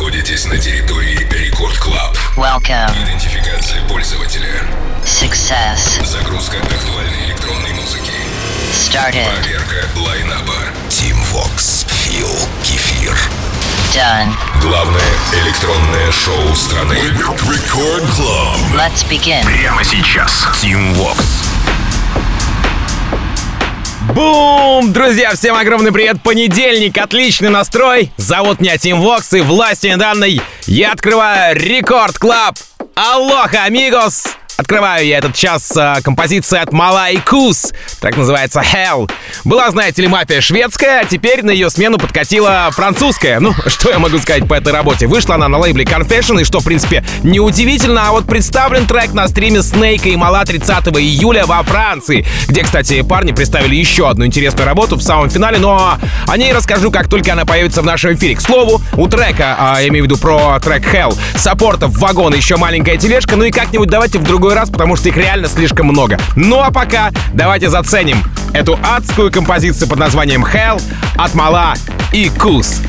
находитесь на территории Record Club. Welcome. Идентификация пользователя. Success. Загрузка актуальной электронной музыки. Started. Проверка лайнапа. Tim Vox. Фил. Кефир. Done. Главное электронное шоу страны. Record Club. Let's begin. Прямо сейчас. Tim Vox. Бум! Друзья, всем огромный привет! Понедельник, отличный настрой. Зовут меня Тим Вокс и властью данной я открываю Record Club. Aloha, amigos! Открываю я этот час э, композицией от Malaa и Кус. Так называется Hell. Была, знаете ли, мафия шведская, а теперь на ее смену подкатила французская. Ну, что я могу сказать по этой работе? Вышла она на лейбле Confession, и что, в принципе, неудивительно, а вот представлен трек на стриме Снейка и Мала 30 июля во Франции, где, кстати, парни представили еще одну интересную работу в самом финале, но о ней расскажу, как только она появится в нашем эфире. К слову, у трека, а, я имею в виду про трек Hell, саппортов, вагон, еще маленькая тележка, ну и как-нибудь давайте в другой раз, потому что их реально слишком много. Ну а пока давайте заценим эту адскую композицию под названием Hell от Мала и Кус.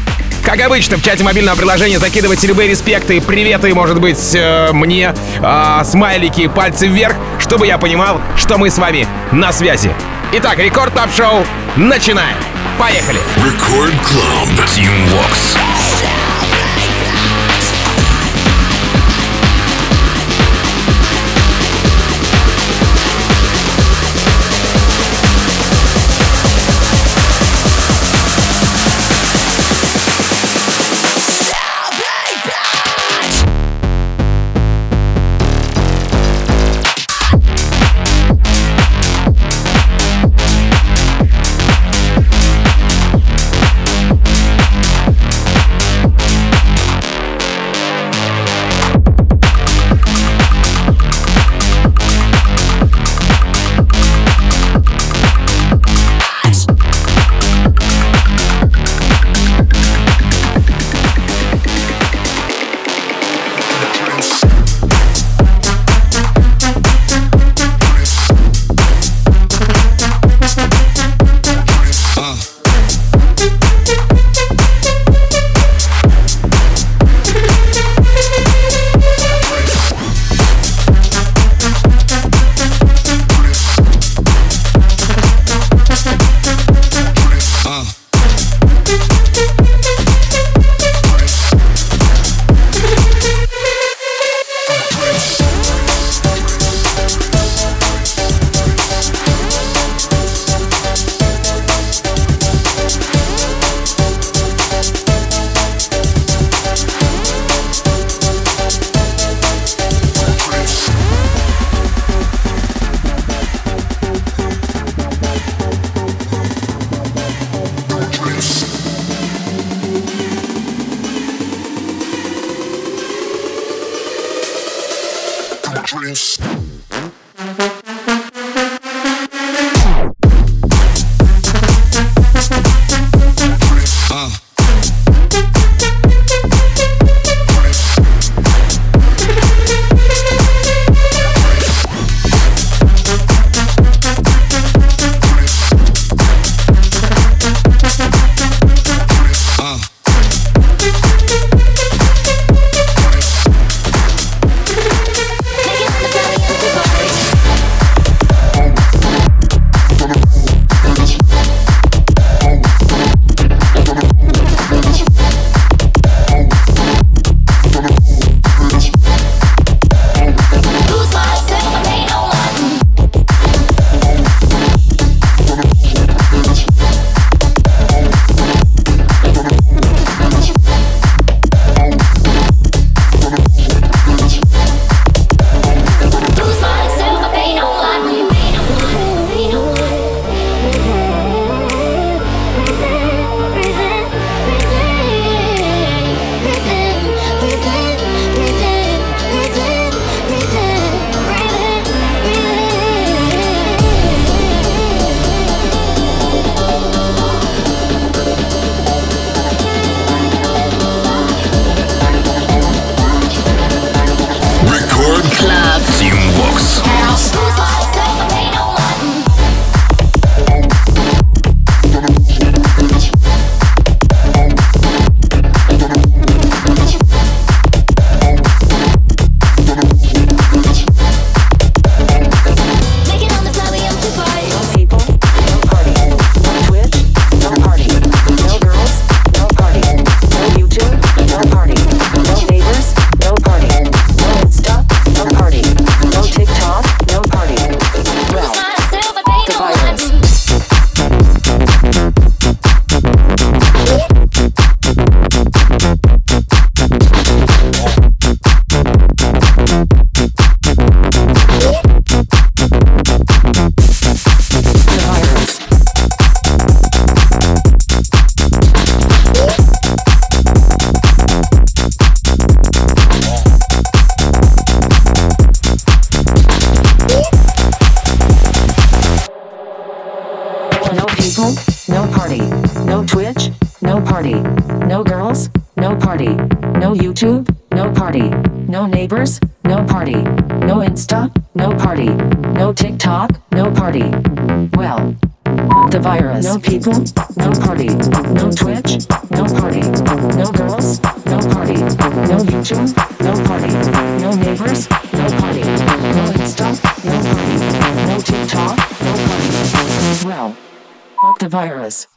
Как обычно, в чате мобильного приложения закидывайте любые респекты, приветы, может быть, э, мне, э, смайлики, пальцы вверх, чтобы я понимал, что мы с вами на связи. Итак, Рекорд Топ Шоу, начинаем. Поехали! Record Club. Tim Vox. YouTube, no party. No neighbors, no party. No Insta, no party. No TikTok, no party. Well, the virus. No people, no party. No Twitch, no party. No girls, no party. No YouTube, no party. No neighbors, no party. No Insta, no party. No TikTok, no party. Well, the virus.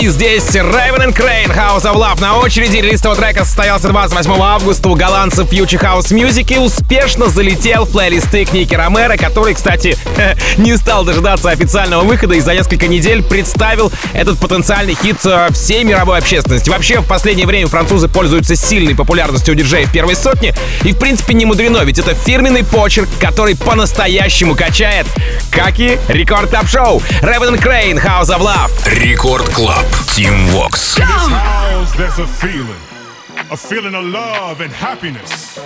И здесь Raven and Crane, House of Love. На очереди релиз этого трека состоялся 28 августа у голландцев Future House Music и успешно залетел в плейлисты Ники Ромеро, который, кстати, не стал дожидаться официального выхода и за несколько недель представил этот потенциальный хит э, всей мировой общественности. Вообще, в последнее время французы пользуются сильной популярностью у диджеев первой сотни, и, в принципе, не мудрено, ведь это фирменный почерк, который по-настоящему качает, как и Рекорд Клаб Шоу. And Crane, House of Love. Рекорд Клаб. A feeling, a feeling of love and happiness.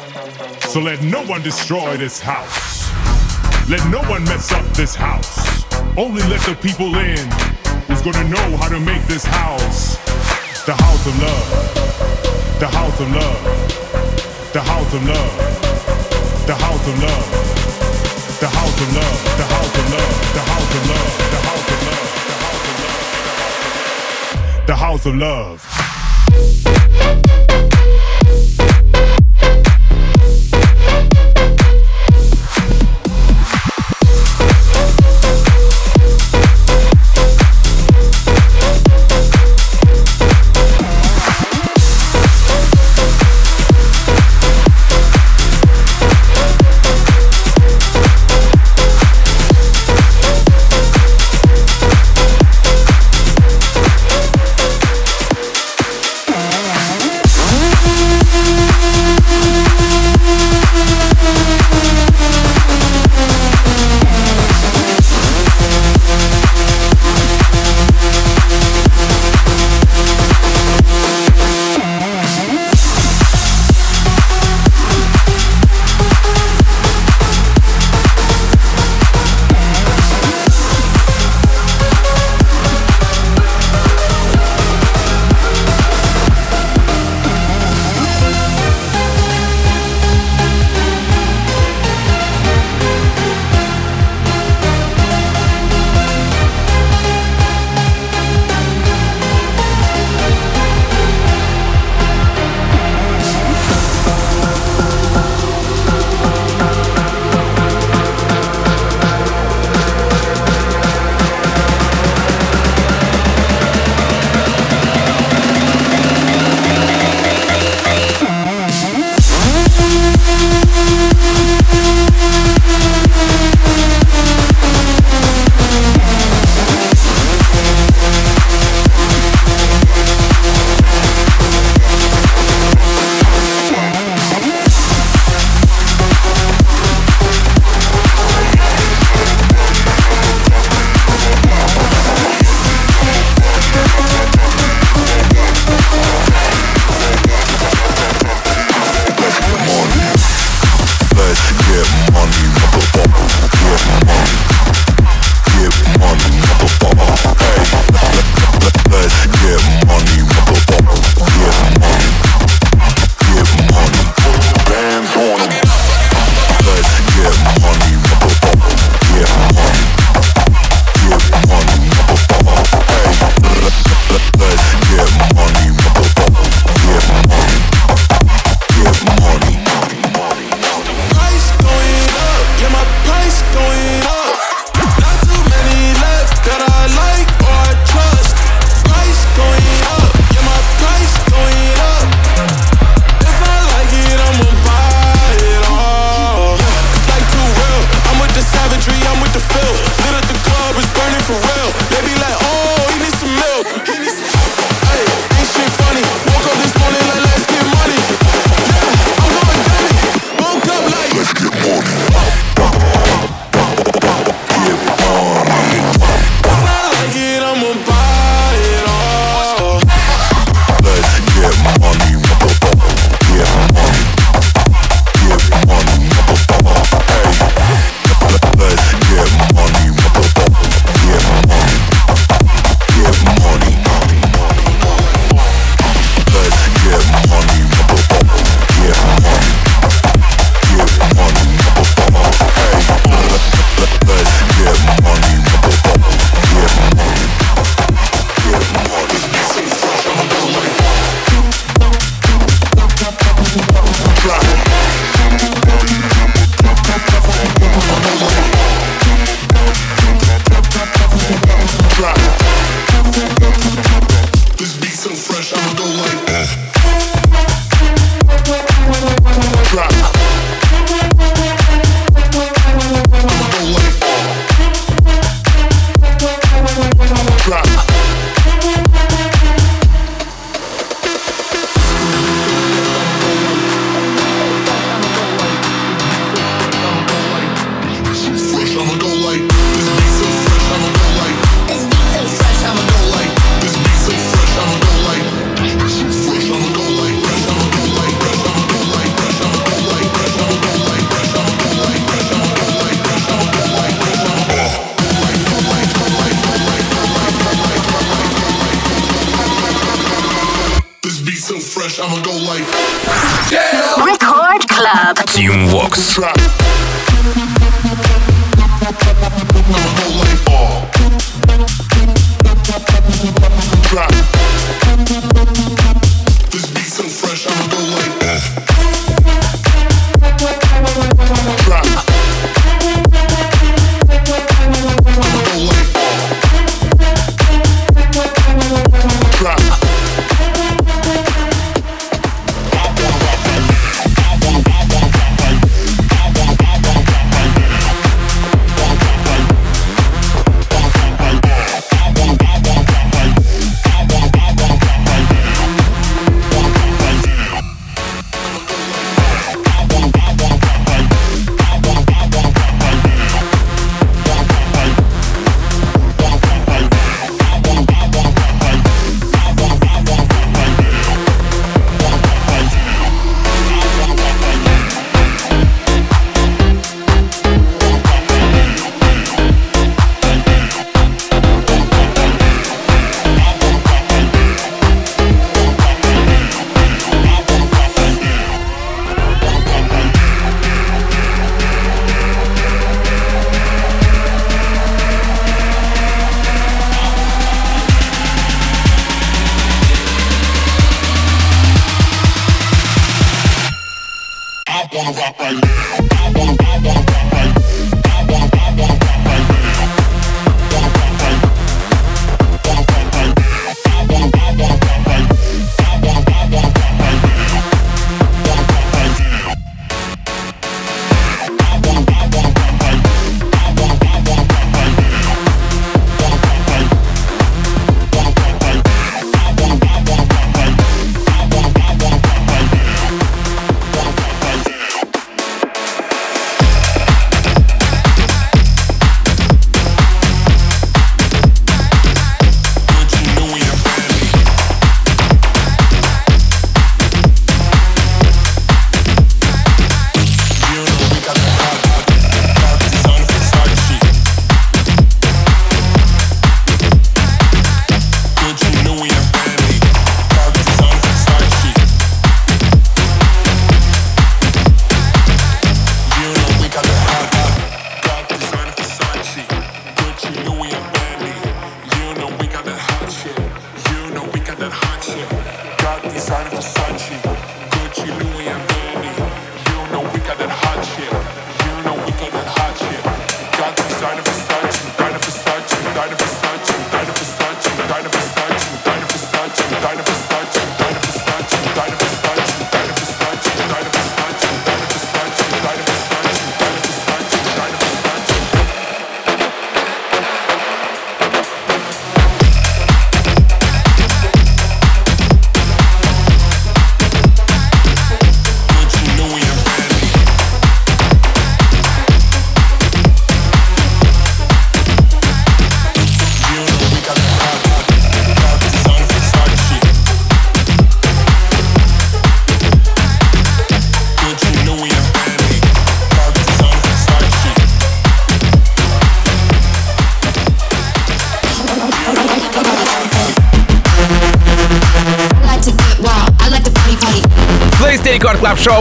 So let no one destroy this house. Let no one mess up this house. Only let the people in who's gonna know how to make this house the house of love. The house of love. The house of love. The house of love. The house of love. The house of love. The house of love. The house of love. The house of love. The house of love.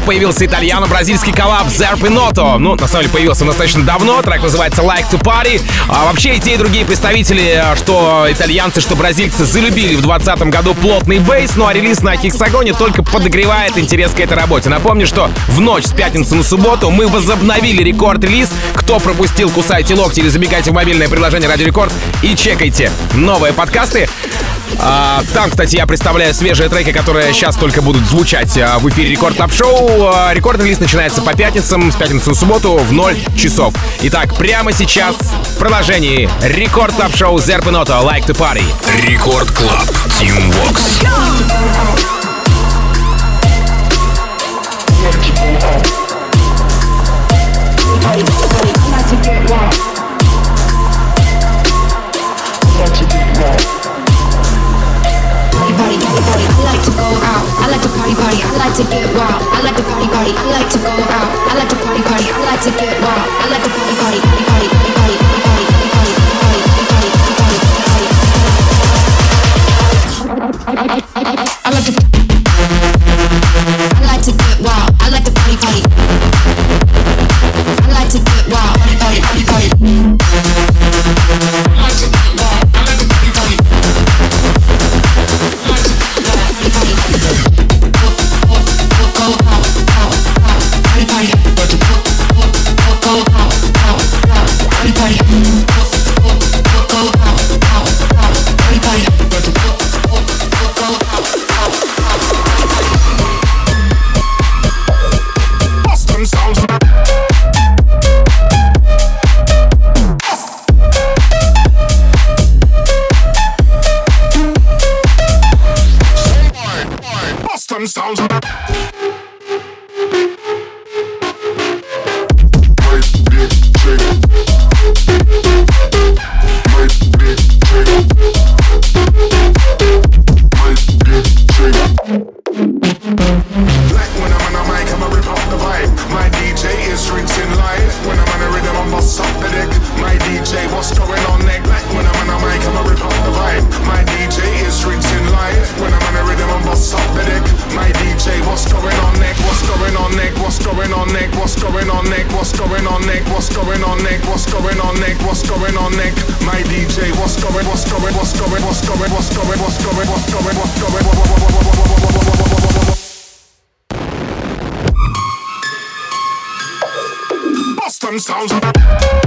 Появился итальяно-бразильский коллаб Zerp и Noto. Ну, на самом деле, появился достаточно давно. Трек называется Like to Party. А вообще, и те, и другие представители, а, что итальянцы, что бразильцы, залюбили в 2020 году плотный bass, ну а релиз на Хексагоне только подогревает интерес к этой работе. Напомню, что в ночь с пятницы на субботу мы возобновили рекорд-релиз. Кто пропустил, кусайте локти или забегайте в мобильное приложение Радио Рекорд и чекайте новые подкасты. А, там, кстати, я представляю свежие треки, которые сейчас только будут звучать а, в эфире Record Club Show. А, Рекорд-релиз начинается по пятницам, с пятницы на субботу в 0 часов. Итак, прямо сейчас в продолжении Рекорд Клаб Шоу Зерпиното Like to Party. Рекорд Клаб. Team Vox. Like to go out. I like to party party. I like to get wild. I like to party party. I like to go out. I like to party party. I like to get wild. I like to party party. Party party party party party Some sounds.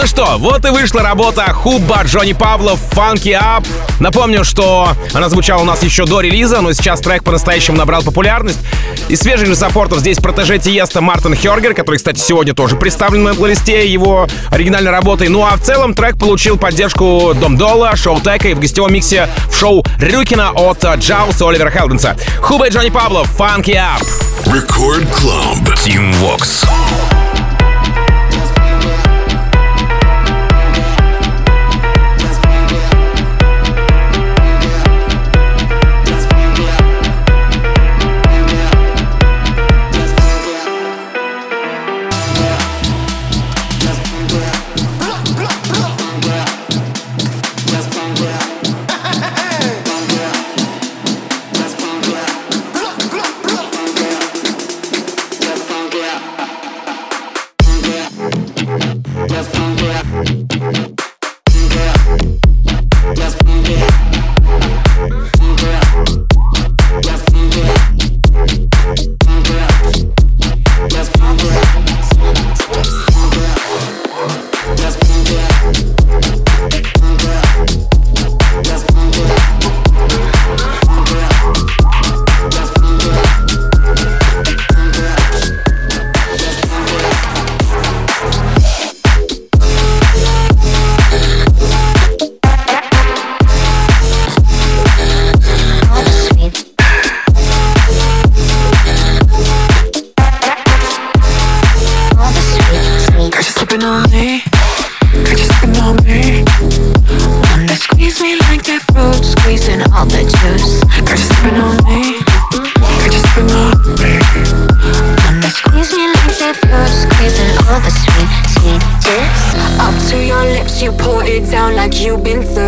Ну что, вот и вышла работа Хуба Джонни Павлов «Funky Up». Напомню, что она звучала у нас еще до релиза, но сейчас трек по-настоящему набрал популярность. Из свежих же саппортов здесь протеже Тиеста Мартин Хергер, который, кстати, сегодня тоже представлен на плейлисте его оригинальной работой. Ну а в целом трек получил поддержку Дом Дола, Шоу Тека и в гостевом миксе в шоу Рюкина от Джауса Оливера Хелденса. Хуба и Джонни Павлов «Funky Up». Record Club. Team Vox.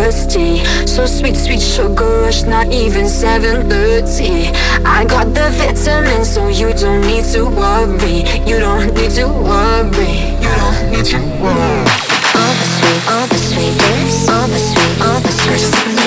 Thirsty. So sweet, sweet sugar rush, not even 7:30. I got the vitamins, so you don't need to worry. You don't need to worry. You don't need to worry. All the sweet, all the sweet all the sweet, all the sweet,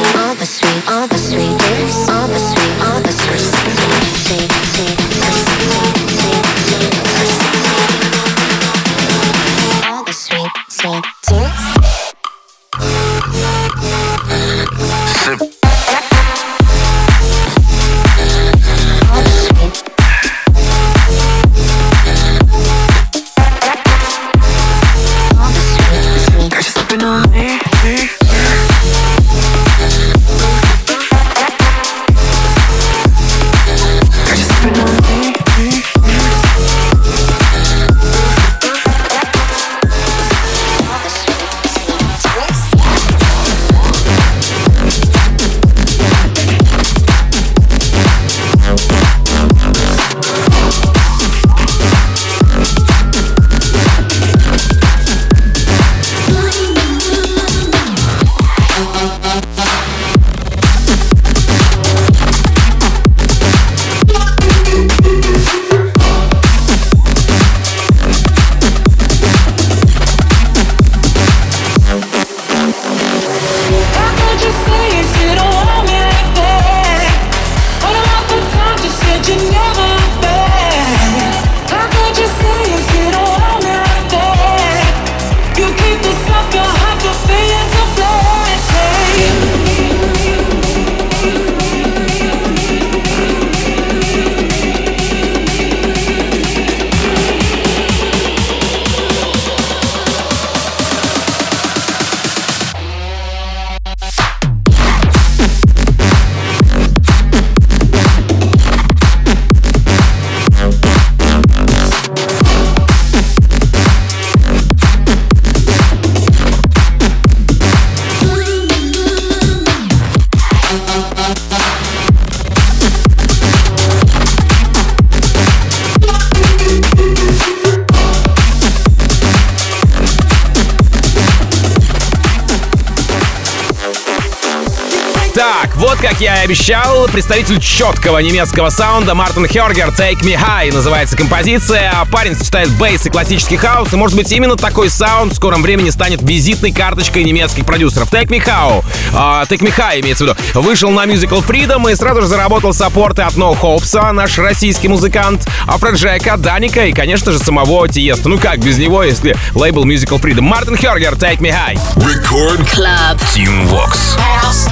как я и обещал, представитель четкого немецкого саунда Мартин Хергер «Take Me High» называется композиция. Парень сочетает bass и классический хаус, и может быть именно такой саунд в скором времени станет визитной карточкой немецких продюсеров. «Take Me How», а, «Take Me High» имеется в виду, вышел на Musical Freedom и сразу же заработал саппорты от No Hopes, наш российский музыкант, Афроджека, Даника и, конечно же, самого Тиеста. Ну как без него, если лейбл Musical Freedom. Мартин Хергер «Take Me High». Record Club. Tim Vox. Record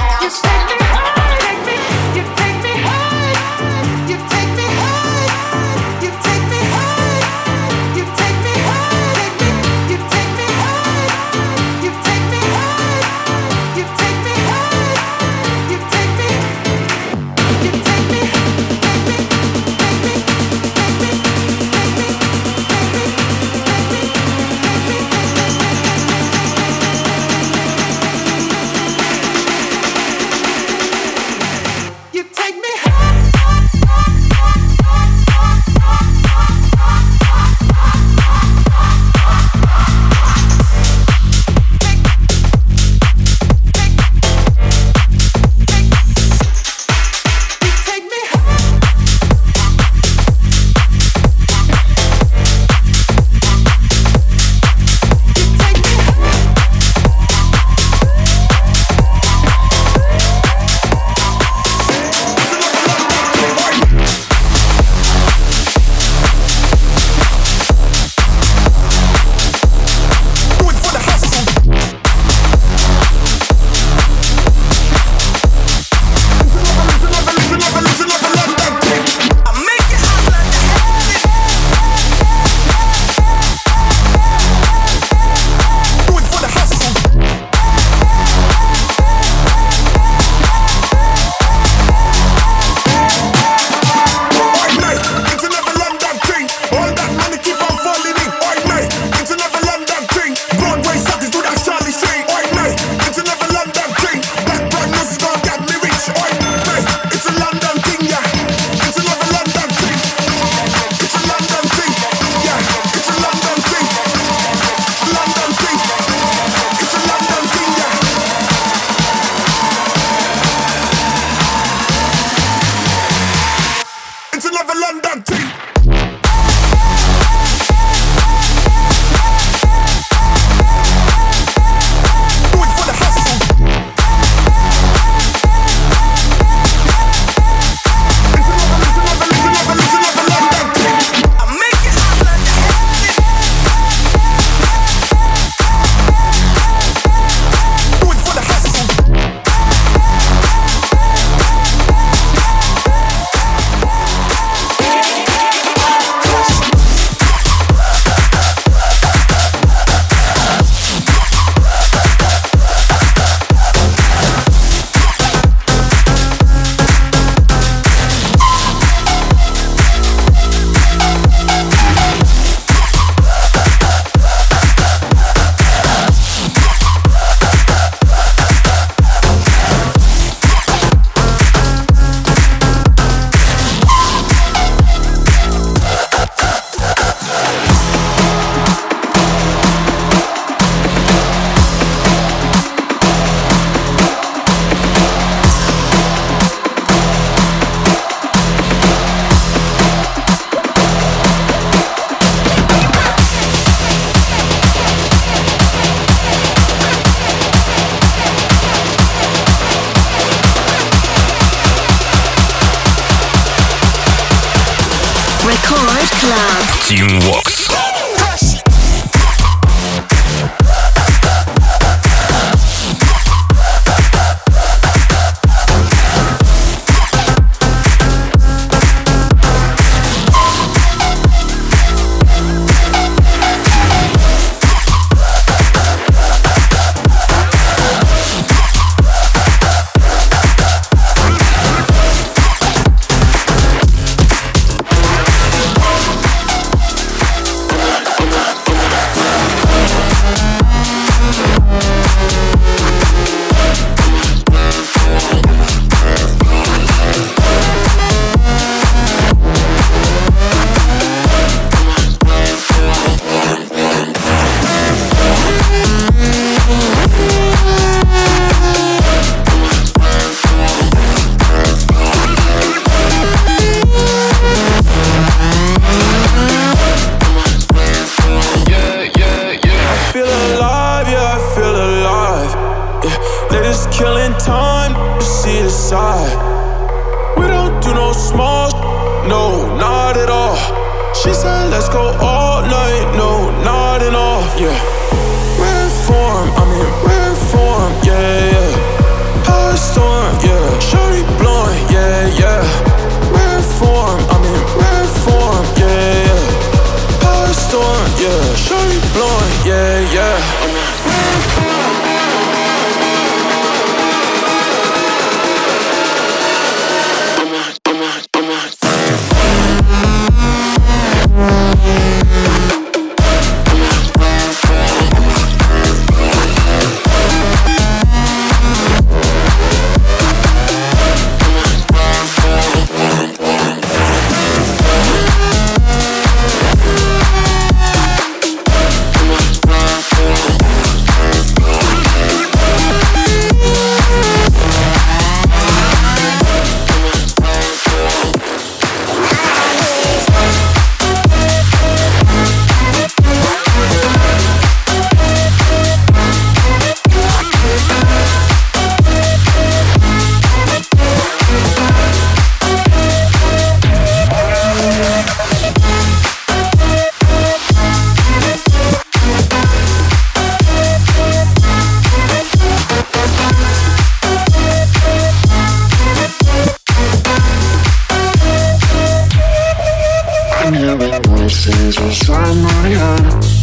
I'm hearing voices inside my head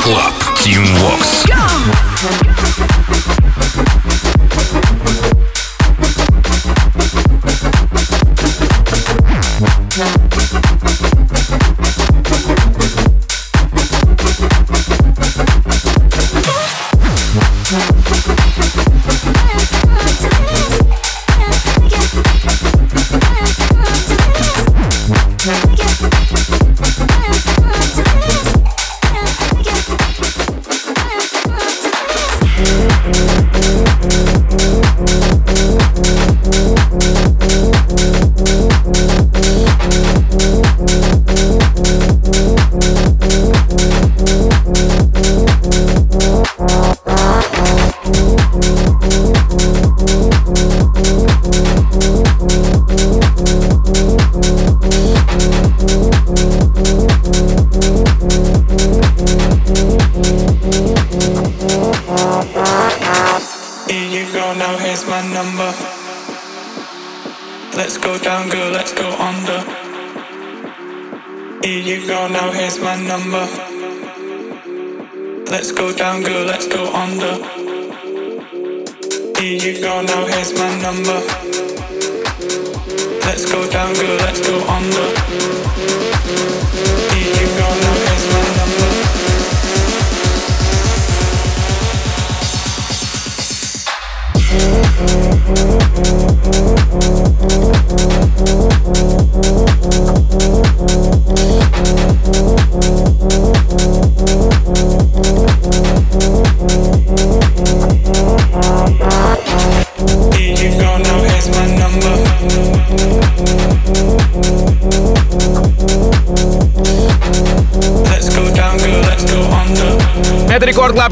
Рекорд Клаб. Тим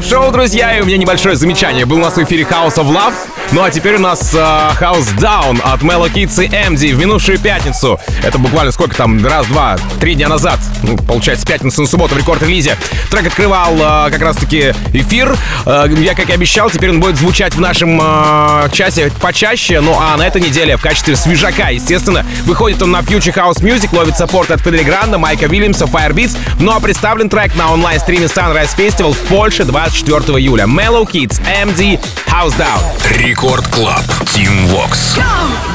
Шоу, друзья, и у меня небольшое замечание. Был у нас в эфире House of Love, ну а теперь у нас э, House Down от Mellow Kids и MD в минувшую пятницу. Это буквально сколько там, раз, два, три дня назад, ну, получается, с пятницы на субботу в рекорд-релизе. Трек открывал э, как раз-таки эфир. Э, я, как и обещал, теперь он будет звучать в нашем э, часе почаще. Ну а на этой неделе в качестве свежака, естественно, выходит он на Future House Music, ловит саппорт от Федери Гранда, Майка Вильямса, Firebeats. Ну а представлен трек на онлайн-стриме Sunrise Festival в Польше 24 июля. Mellow Kids, MD, House Down. Рекорд Клаб. Team Vox. We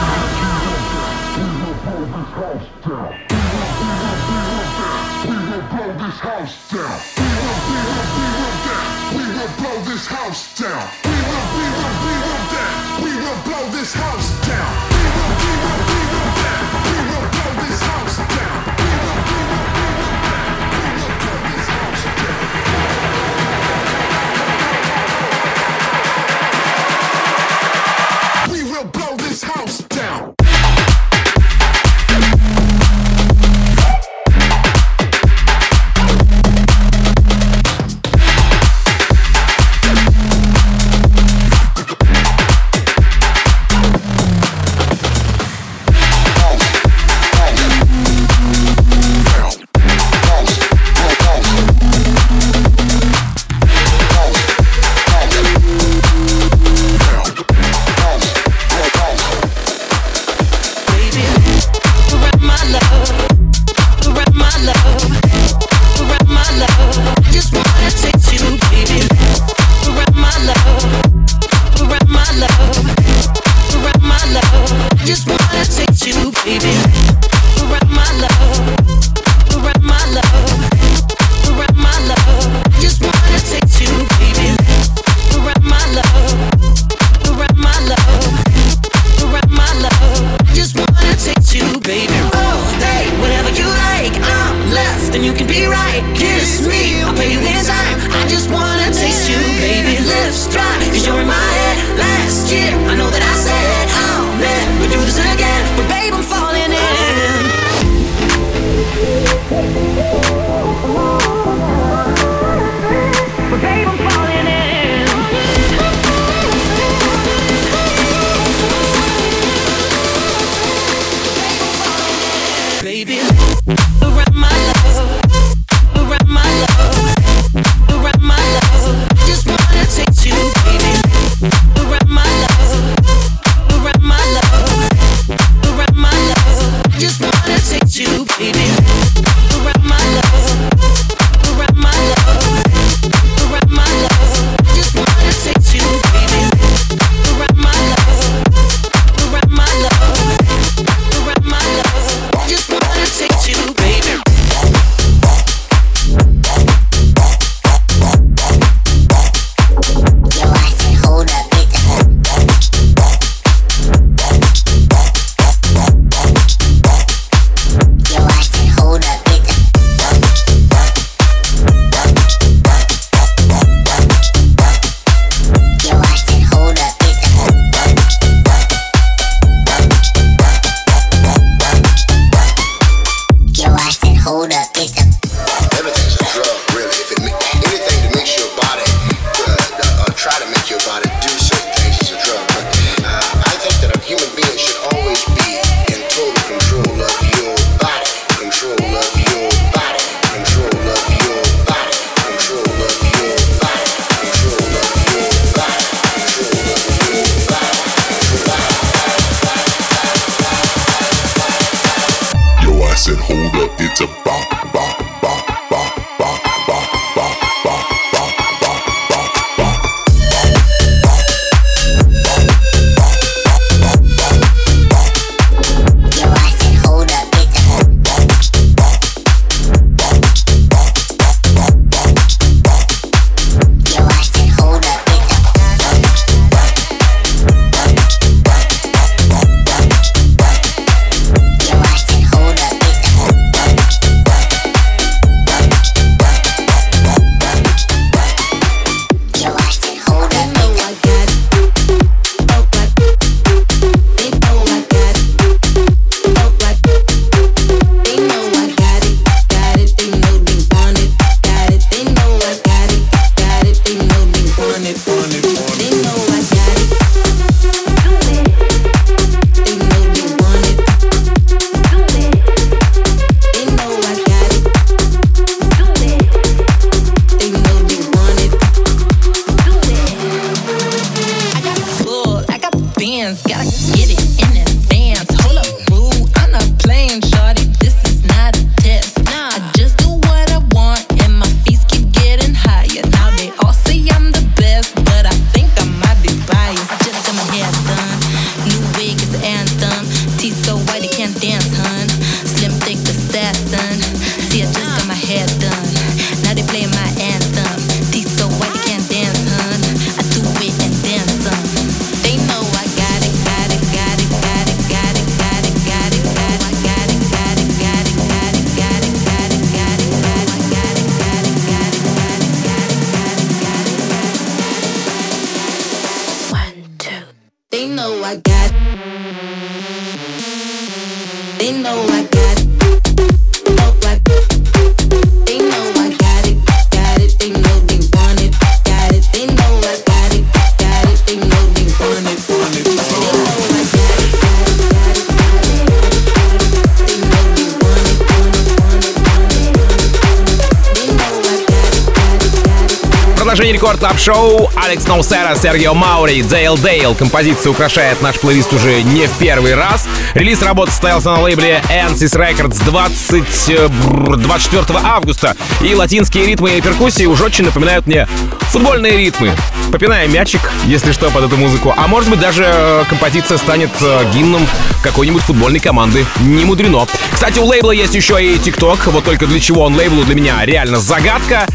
Club Show. Alex Nocera, Sergio Mauri, Dale Dale. Композиция украшает наш плейлист уже не в первый раз. Релиз работы состоялся на лейбле Ensis Records 20... 24 э, августа. И латинские ритмы и перкуссии уж очень напоминают мне футбольные ритмы. Попинаю мячик, если что, под эту музыку. А может быть даже э, композиция станет э, гимном какой-нибудь футбольной команды. Не мудрено. Кстати, у лейбла есть еще и ТикТок. Вот только для чего он лейблу для меня реально загадка.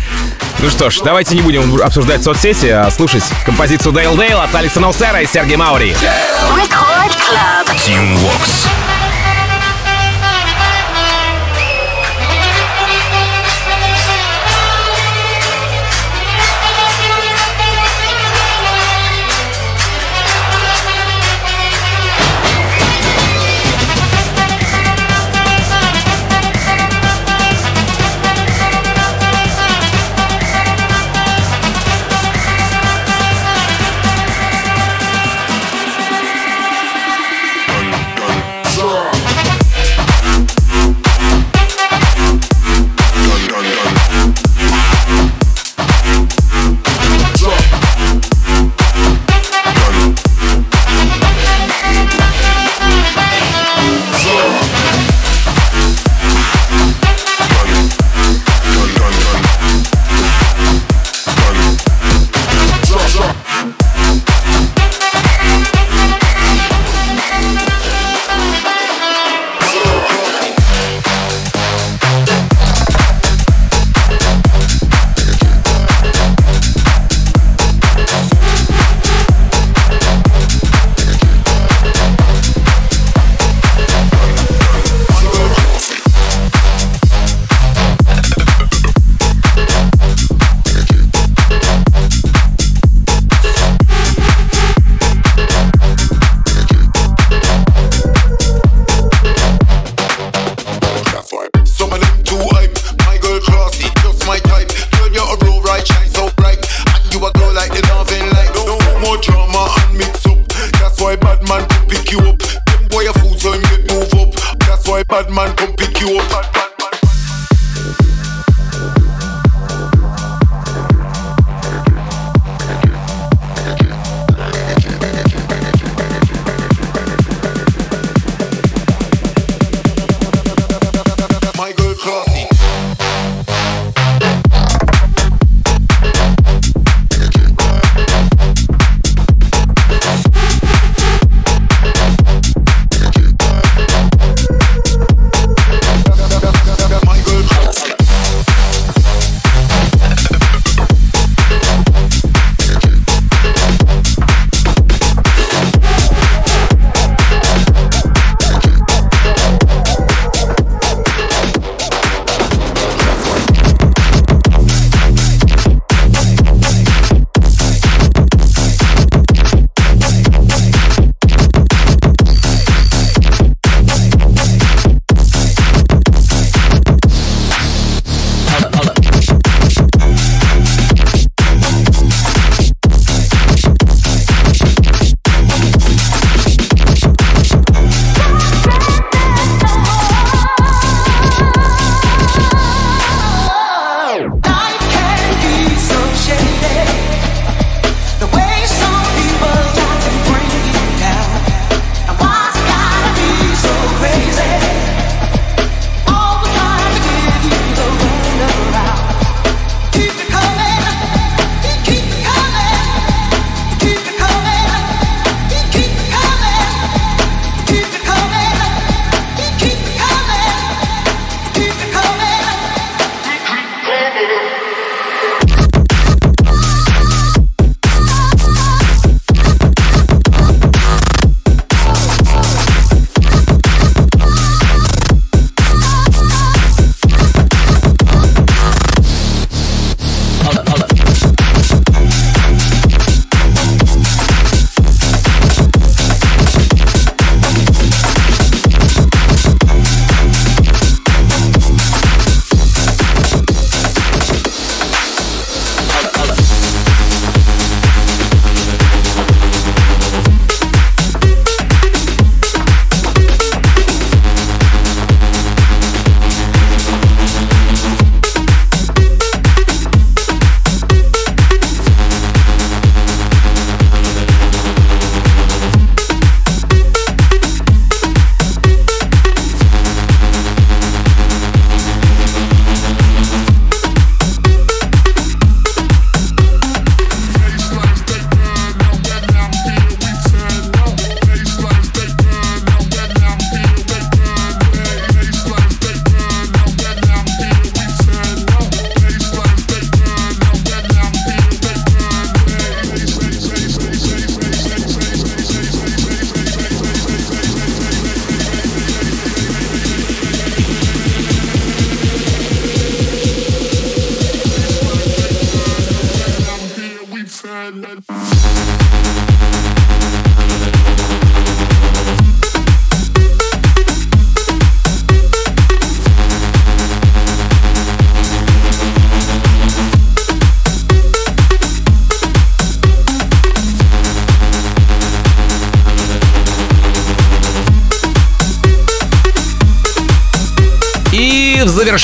Ну что ж, давайте не будем обсуждать соцсети, а слушать композицию Дейл Дейл от Алекса Ноусера и Сергея Маури. Team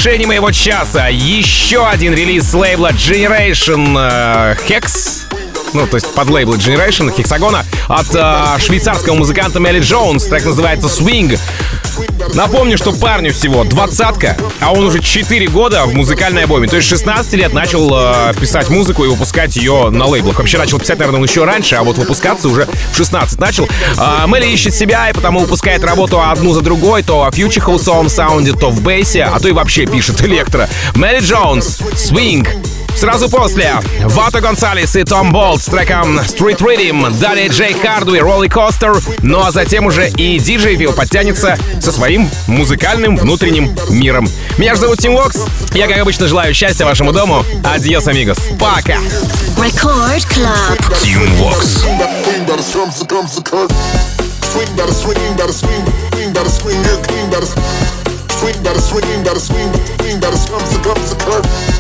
завершении моего часа еще один релиз с лейбла Generation э, Hex. Ну, то есть под лейбл Generation Хексагона от э, швейцарского музыканта Мелли Джонс. Трек называется Swing. Напомню, что парню всего двадцатка, а он уже 4 года в музыкальной альбоме. То есть 16 лет начал э, писать музыку и выпускать ее на лейблах. Вообще начал писать, наверное, он еще раньше, а вот выпускаться уже в 16 начал. Э, Мелли ищет себя и потому выпускает работу одну за другой, то в фьючер хаусовом саунде, то в бейсе, а то и вообще пишет электро. Мелли Джонс, Swing, Сразу после Вата Гонсалес и Том Болт с треком Street Rhythm, далее Джей Хардуи, Ролли Костер, ну а затем уже и диджей Фил подтянется со своим музыкальным внутренним миром. Меня же зовут Тим Вокс, я, как обычно, желаю счастья вашему дому. Адьос, амигос. Пока! Record Club. Team Vox. Swing, better swim, succumb, succumb. Swing, better swing, better swing, swing, better swing, yeah, clean, better swing, better swing, better swing, swing, better swim, succumb, succumb. Swing, better swing, better swing, swing, better swing, yeah, clean, better swing, better swing, better swing, swing, better swim, succumb, succumb. Swing, better swing, better swing, swing, better swing, yeah, clean, better swing, better swing, better swing, swing, better swim, succumb, succumb. Swing, better swing, better swing, swing, better swing, yeah, clean, better Swing, better swing, better swing, better swing, better swim, succumb, succumb. Swing, better swing, better swing, swing, better swing, yeah, clean, better swing, better swing, better swing, swing, better swim, succumb, succumb. Swing, better swing, better swing, swing, better swing, yeah, clean, better swing, better swing, better swing, better swing, better swing,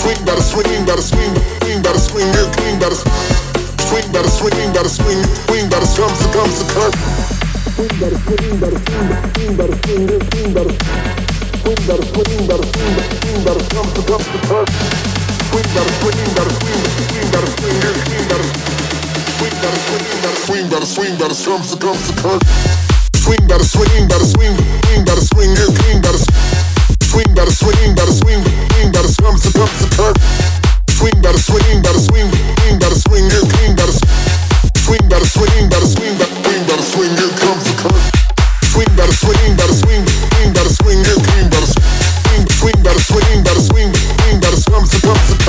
swing, better swing, better swing, swing, better swing, real clean, better swing, better swing, better swing, swing, better comes to comes to come. Swing, better swing, better swing, swing, better swing, real clean, better swing, better swing, better swing, swing, better comes to comes to come. Swing, better swing, better swing, swing, better swing, real clean, better swing, better swing, better swing, better swing, better comes to comes to come. Swing, better swing, better swing, swing, better swing, real clean, better. swing, gotta swing, gotta swing, swing, gotta swing, to pump the curve. Swing, gotta swing, gotta swing, swing, gotta swing, here, king, gotta swing, gotta swing, gotta swing, gotta swing, gotta swing, here comes the curve. Swing, gotta swing, gotta swing, swing, gotta swing, here, king, gotta swing, swing, gotta swing, gotta swing, swing, gotta swing, to pump the